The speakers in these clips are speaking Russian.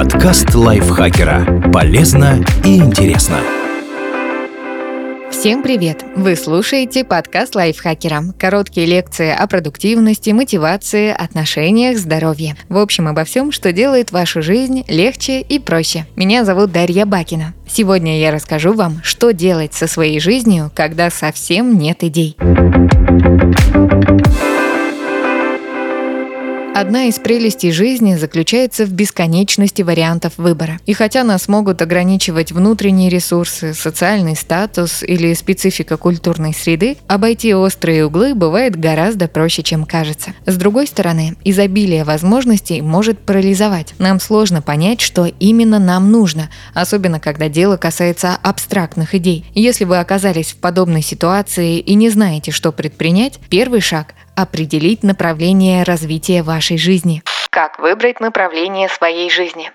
Подкаст лайфхакера. Полезно и интересно. Всем привет! Вы слушаете подкаст лайфхакера. Короткие лекции о продуктивности, мотивации, отношениях, здоровье. В общем, обо всем, что делает вашу жизнь легче и проще. Меня зовут Дарья Бакина. Сегодня я расскажу вам, что делать со своей жизнью, когда совсем нет идей. Одна из прелестей жизни заключается в бесконечности вариантов выбора. И хотя нас могут ограничивать внутренние ресурсы, социальный статус или специфика культурной среды, обойти острые углы бывает гораздо проще, чем кажется. С другой стороны, изобилие возможностей может парализовать. Нам сложно понять, что именно нам нужно, особенно когда дело касается абстрактных идей. Если вы оказались в подобной ситуации и не знаете, что предпринять, первый шаг определить направление развития вашей жизни. Как выбрать направление своей жизни?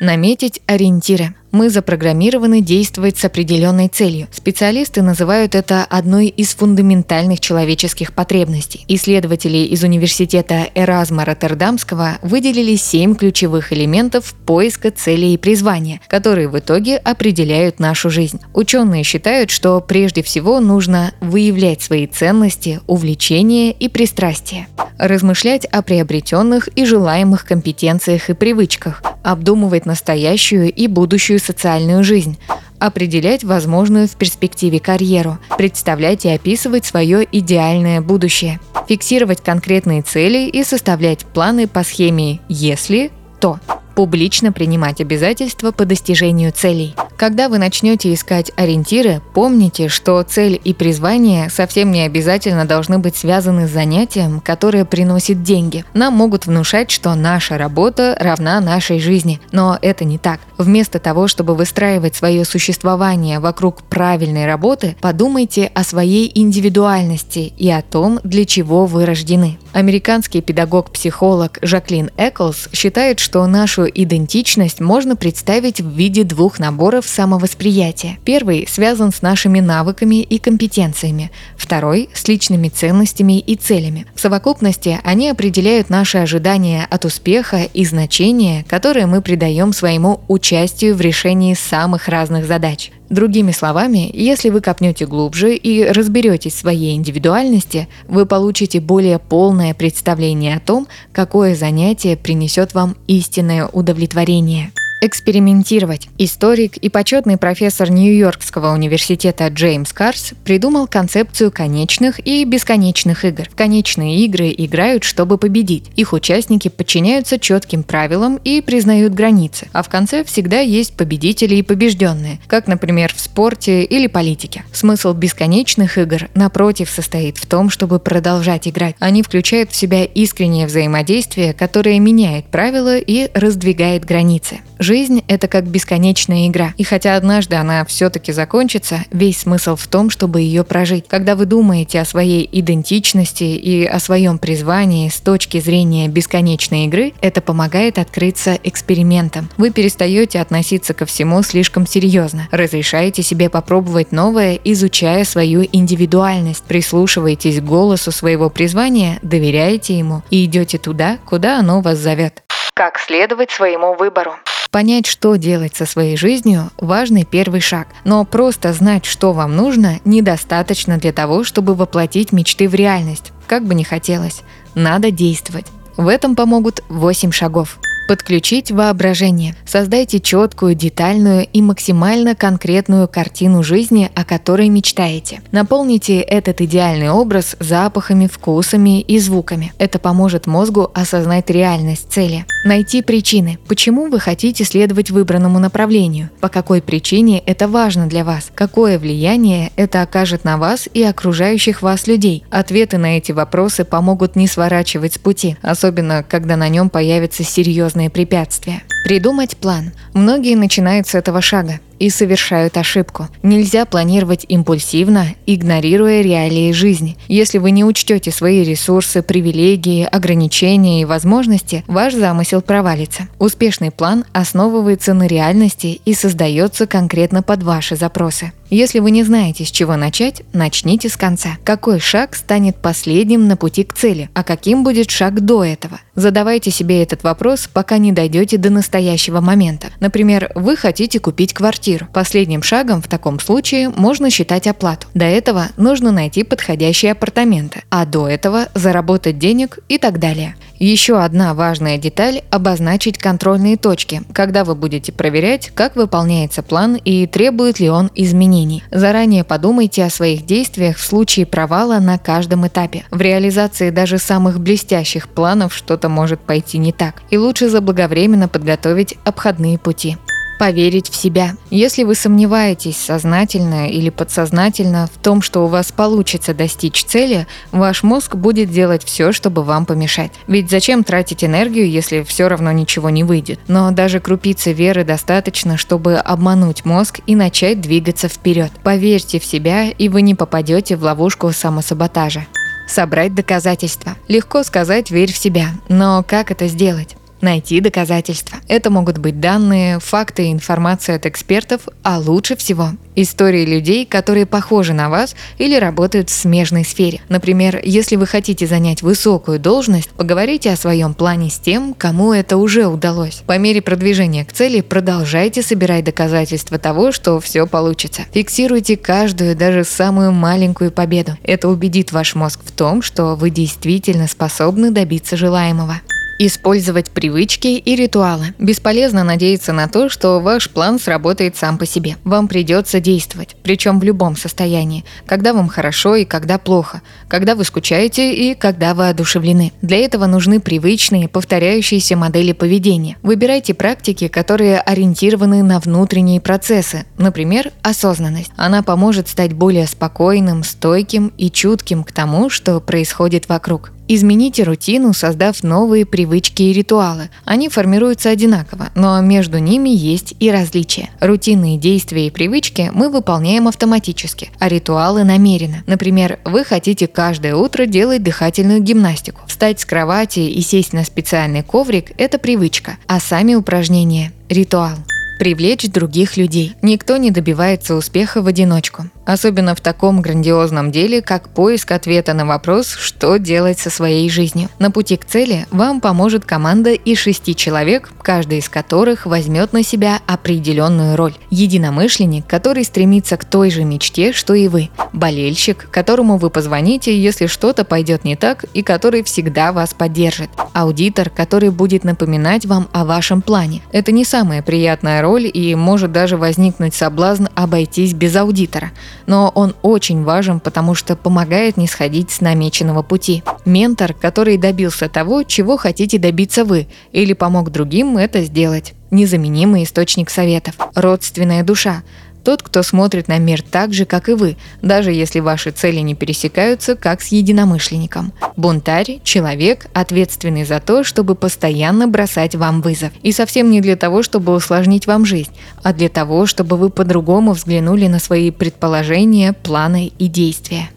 Наметить ориентиры. Мы запрограммированы действовать с определенной целью. Специалисты называют это одной из фундаментальных человеческих потребностей. Исследователи из университета Эразма Роттердамского выделили семь ключевых элементов поиска цели и призвания, которые в итоге определяют нашу жизнь. Ученые считают, что прежде всего нужно выявлять свои ценности, увлечения и пристрастия, размышлять о приобретенных и желаемых компетенциях и привычках, обдумывать настоящую и будущую социальную жизнь, определять возможную в перспективе карьеру, представлять и описывать свое идеальное будущее, фиксировать конкретные цели и составлять планы по схеме «если», «то», публично принимать обязательства по достижению целей – когда вы начнете искать ориентиры, помните, что цель и призвание совсем не обязательно должны быть связаны с занятием, которое приносит деньги. Нам могут внушать, что наша работа равна нашей жизни, но это не так. Вместо того, чтобы выстраивать свое существование вокруг правильной работы, подумайте о своей индивидуальности и о том, для чего вы рождены. Американский педагог-психолог Жаклин Эклс считает, что нашу идентичность можно представить в виде двух наборов самовосприятия. Первый связан с нашими навыками и компетенциями, второй – с личными ценностями и целями. В совокупности они определяют наши ожидания от успеха и значения, которые мы придаем своему участию в решении самых разных задач. Другими словами, если вы копнете глубже и разберетесь в своей индивидуальности, вы получите более полное представление о том, какое занятие принесет вам истинное удовлетворение экспериментировать. Историк и почетный профессор Нью-Йоркского университета Джеймс Карс придумал концепцию конечных и бесконечных игр. конечные игры играют, чтобы победить. Их участники подчиняются четким правилам и признают границы. А в конце всегда есть победители и побежденные, как, например, в спорте или политике. Смысл бесконечных игр, напротив, состоит в том, чтобы продолжать играть. Они включают в себя искреннее взаимодействие, которое меняет правила и раздвигает границы. Жизнь – это как бесконечная игра. И хотя однажды она все-таки закончится, весь смысл в том, чтобы ее прожить. Когда вы думаете о своей идентичности и о своем призвании с точки зрения бесконечной игры, это помогает открыться экспериментам. Вы перестаете относиться ко всему слишком серьезно, разрешаете себе попробовать новое, изучая свою индивидуальность, прислушиваетесь к голосу своего призвания, доверяете ему и идете туда, куда оно вас зовет. Как следовать своему выбору? Понять, что делать со своей жизнью – важный первый шаг. Но просто знать, что вам нужно, недостаточно для того, чтобы воплотить мечты в реальность. Как бы ни хотелось, надо действовать. В этом помогут 8 шагов. Подключить воображение. Создайте четкую, детальную и максимально конкретную картину жизни, о которой мечтаете. Наполните этот идеальный образ запахами, вкусами и звуками. Это поможет мозгу осознать реальность цели. Найти причины. Почему вы хотите следовать выбранному направлению? По какой причине это важно для вас? Какое влияние это окажет на вас и окружающих вас людей? Ответы на эти вопросы помогут не сворачивать с пути, особенно когда на нем появится серьезный серьезные препятствия. Придумать план. Многие начинают с этого шага и совершают ошибку. Нельзя планировать импульсивно, игнорируя реалии жизни. Если вы не учтете свои ресурсы, привилегии, ограничения и возможности, ваш замысел провалится. Успешный план основывается на реальности и создается конкретно под ваши запросы. Если вы не знаете, с чего начать, начните с конца. Какой шаг станет последним на пути к цели, а каким будет шаг до этого? Задавайте себе этот вопрос, пока не дойдете до настоящего момента. Например, вы хотите купить квартиру. Последним шагом в таком случае можно считать оплату. До этого нужно найти подходящие апартаменты, а до этого заработать денег и так далее. Еще одна важная деталь – обозначить контрольные точки, когда вы будете проверять, как выполняется план и требует ли он изменений. Заранее подумайте о своих действиях в случае провала на каждом этапе. В реализации даже самых блестящих планов что-то может пойти не так, и лучше заблаговременно подготовить обходные пути поверить в себя. Если вы сомневаетесь сознательно или подсознательно в том, что у вас получится достичь цели, ваш мозг будет делать все, чтобы вам помешать. Ведь зачем тратить энергию, если все равно ничего не выйдет? Но даже крупицы веры достаточно, чтобы обмануть мозг и начать двигаться вперед. Поверьте в себя, и вы не попадете в ловушку самосаботажа собрать доказательства. Легко сказать «верь в себя», но как это сделать? Найти доказательства. Это могут быть данные, факты и информация от экспертов, а лучше всего истории людей, которые похожи на вас или работают в смежной сфере. Например, если вы хотите занять высокую должность, поговорите о своем плане с тем, кому это уже удалось. По мере продвижения к цели продолжайте собирать доказательства того, что все получится. Фиксируйте каждую, даже самую маленькую победу. Это убедит ваш мозг в том, что вы действительно способны добиться желаемого. Использовать привычки и ритуалы. Бесполезно надеяться на то, что ваш план сработает сам по себе. Вам придется действовать, причем в любом состоянии, когда вам хорошо и когда плохо, когда вы скучаете и когда вы одушевлены. Для этого нужны привычные, повторяющиеся модели поведения. Выбирайте практики, которые ориентированы на внутренние процессы, например, осознанность. Она поможет стать более спокойным, стойким и чутким к тому, что происходит вокруг. Измените рутину, создав новые привычки и ритуалы. Они формируются одинаково, но между ними есть и различия. Рутинные действия и привычки мы выполняем автоматически, а ритуалы намеренно. Например, вы хотите каждое утро делать дыхательную гимнастику. Встать с кровати и сесть на специальный коврик – это привычка, а сами упражнения – ритуал привлечь других людей. Никто не добивается успеха в одиночку. Особенно в таком грандиозном деле, как поиск ответа на вопрос, что делать со своей жизнью. На пути к цели вам поможет команда из шести человек, каждый из которых возьмет на себя определенную роль. Единомышленник, который стремится к той же мечте, что и вы. Болельщик, которому вы позвоните, если что-то пойдет не так, и который всегда вас поддержит. Аудитор, который будет напоминать вам о вашем плане. Это не самая приятная роль, и может даже возникнуть соблазн обойтись без аудитора. Но он очень важен, потому что помогает не сходить с намеченного пути. Ментор, который добился того, чего хотите добиться вы, или помог другим это сделать. Незаменимый источник советов. Родственная душа тот, кто смотрит на мир так же, как и вы, даже если ваши цели не пересекаются, как с единомышленником. Бунтарь – человек, ответственный за то, чтобы постоянно бросать вам вызов. И совсем не для того, чтобы усложнить вам жизнь, а для того, чтобы вы по-другому взглянули на свои предположения, планы и действия.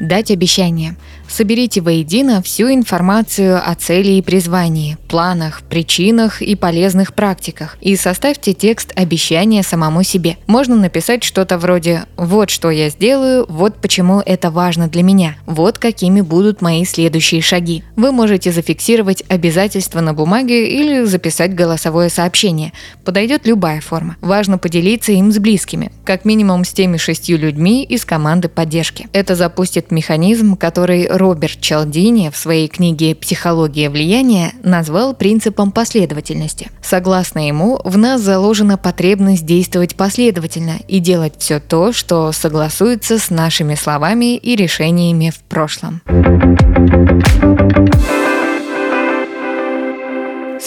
Дать обещание. Соберите воедино всю информацию о цели и призвании, планах, причинах и полезных практиках и составьте текст обещания самому себе. Можно написать что-то вроде «Вот что я сделаю, вот почему это важно для меня, вот какими будут мои следующие шаги». Вы можете зафиксировать обязательства на бумаге или записать голосовое сообщение. Подойдет любая форма. Важно поделиться им с близкими, как минимум с теми шестью людьми из команды поддержки. Это запустит механизм, который Роберт Чалдини в своей книге «Психология влияния» назвал принципом последовательности. Согласно ему, в нас заложена потребность действовать последовательно и делать все то, что согласуется с нашими словами и решениями в прошлом.